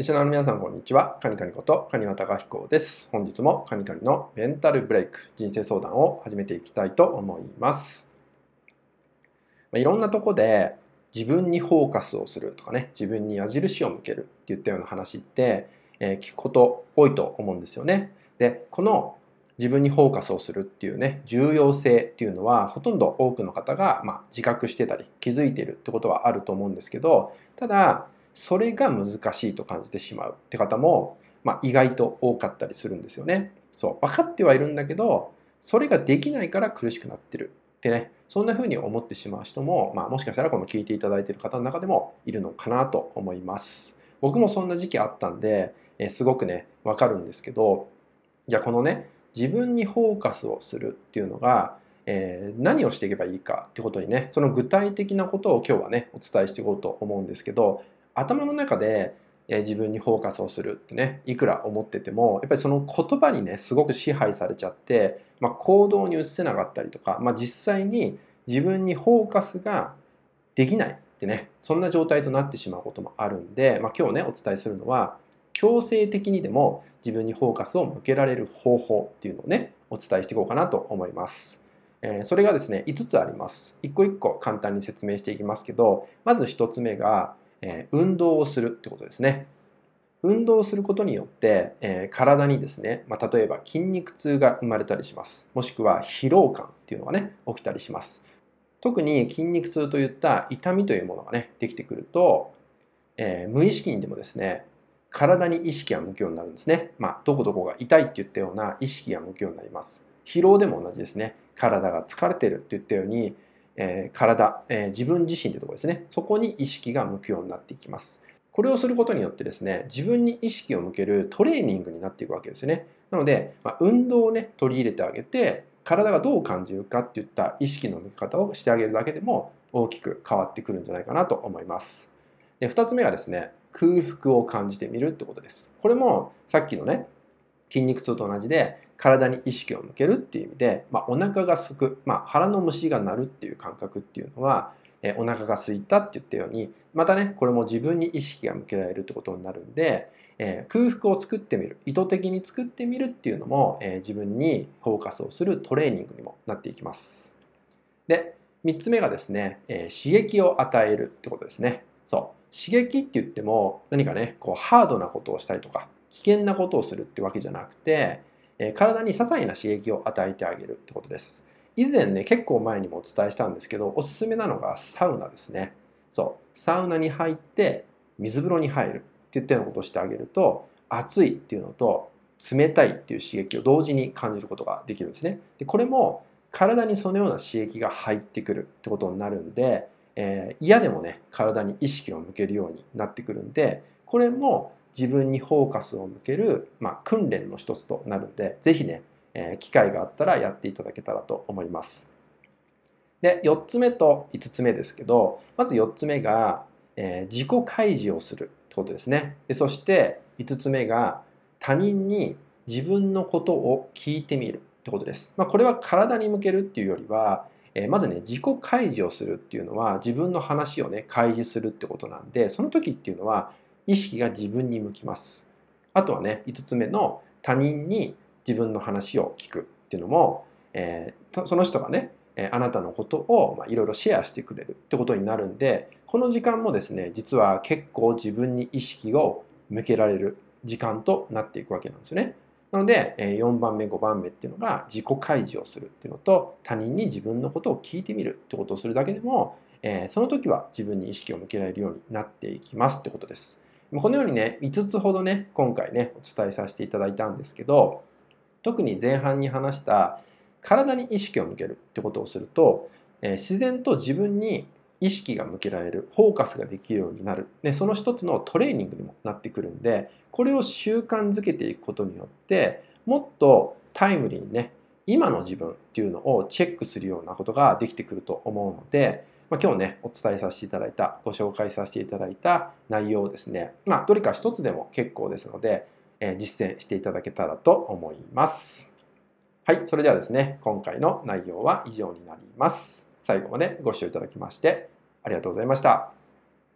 リスナーの皆さん、こんにちは。カニカニこと、カニワタカヒコです。本日もカニカニのメンタルブレイク、人生相談を始めていきたいと思います。まいろんなとこで自分にフォーカスをするとかね、自分に矢印を向けるっていったような話って、えー、聞くこと多いと思うんですよね。で、この自分にフォーカスをするっていうね、重要性っていうのは、ほとんど多くの方が、まあ、自覚してたり、気づいているってことはあると思うんですけど、ただ、それが難しいと感じてしまうって方も、まあ、意外と多かったりするんですよね。そう、分かってはいるんだけど、それができないから苦しくなってるってね、そんな風に思ってしまう人も、まあ、もしかしたらこの聞いていただいている方の中でもいるのかなと思います。僕もそんな時期あったんで、え、すごくね、わかるんですけど、じゃあこのね、自分にフォーカスをするっていうのが、えー、何をしていけばいいかってことにね、その具体的なことを今日はね、お伝えしていこうと思うんですけど、頭の中で、自分にフォーカスをするってねいくら思っててもやっぱりその言葉にねすごく支配されちゃって、まあ、行動に移せなかったりとか、まあ、実際に自分にフォーカスができないってねそんな状態となってしまうこともあるんで、まあ、今日ねお伝えするのは強制的にでも自分にフォーカスを向けられる方法っていうのをねお伝えしていこうかなと思います。えそれがですね5つあります。一個一個簡単に説明していきますけどまず1つ目がえー、運動をするってことですね。運動することによって、えー、体にですね、まあ、例えば筋肉痛が生まれたりします。もしくは疲労感っていうのがね、起きたりします。特に筋肉痛といった痛みというものがね、できてくると、えー、無意識にでもですね、体に意識が向くようになるんですね。まあ、どこどこが痛いって言ったような意識が向くようになります。疲労でも同じですね。体が疲れてるって言ったように、えー、体、えー、自分自身ってとこですね。そこに意識が向くようになっていきます。これをすることによってですね、自分に意識を向けるトレーニングになっていくわけですよね。なので、まあ、運動をね、取り入れてあげて、体がどう感じるかっていった意識の向き方をしてあげるだけでも大きく変わってくるんじゃないかなと思います。で2つ目がですね、空腹を感じてみるってことです。これもさっきのね、筋肉痛と同じで体に意識を向けるっていう意味で、まあ、お腹がすく、まあ、腹の虫が鳴るっていう感覚っていうのは、えお腹が空いたって言ったようにまたねこれも自分に意識が向けられるってことになるんで、えー、空腹を作ってみる意図的に作ってみるっていうのも、えー、自分にフォーカスをするトレーニングにもなっていきます。で3つ目がですね、えー、刺激を与えるってことですね。そう。刺激って言っても何かねこうハードなことをしたりとか危険なことをするってわけじゃなくて、え体に些細な刺激を与えてあげるってことです。以前ね、結構前にもお伝えしたんですけど、おすすめなのがサウナですね。そう、サウナに入って水風呂に入るっていったようなことをしてあげると、暑いっていうのと冷たいっていう刺激を同時に感じることができるんですね。でこれも体にそのような刺激が入ってくるってことになるんで、えー、嫌でもね体に意識を向けるようになってくるんでこれも自分にフォーカスを向ける、まあ、訓練の一つとなるので、ぜひね、えー、機会があったらやっていただけたらと思います。で、4つ目と5つ目ですけど、まず4つ目が、えー、自己開示をするってことですね。でそして5つ目が他人に自分のことを聞いてみるってことです。まあ、これは体に向けるっていうよりは、え、まずね、自己開示をするっていうのは自分の話をね、開示するってことなんで、その時っていうのは意識が自分に向きます。あとはね、5つ目の他人に自分の話を聞くっていうのも、えー、その人がね、あなたのことをいろいろシェアしてくれるってことになるんで、この時間もですね、実は結構自分に意識を向けられる時間となっていくわけなんですよね。なので、4番目、5番目っていうのが自己開示をするっていうのと、他人に自分のことを聞いてみるってことをするだけでも、その時は自分に意識を向けられるようになっていきますってことです。このようにね、5つほどね、今回ね、お伝えさせていただいたんですけど、特に前半に話した体に意識を向けるってことをすると、えー、自然と自分に意識が向けられる、フォーカスができるようになる、ね、その一つのトレーニングにもなってくるんで、これを習慣づけていくことによって、もっとタイムリーにね、今の自分っていうのをチェックするようなことができてくると思うので、まあ、今日ね、お伝えさせていただいた、ご紹介させていただいた内容をですね、まあ、どれか一つでも結構ですので、えー、実践していただけたらと思います。はい、それではですね、今回の内容は以上になります。最後までご視聴いただきましてありがとうございました。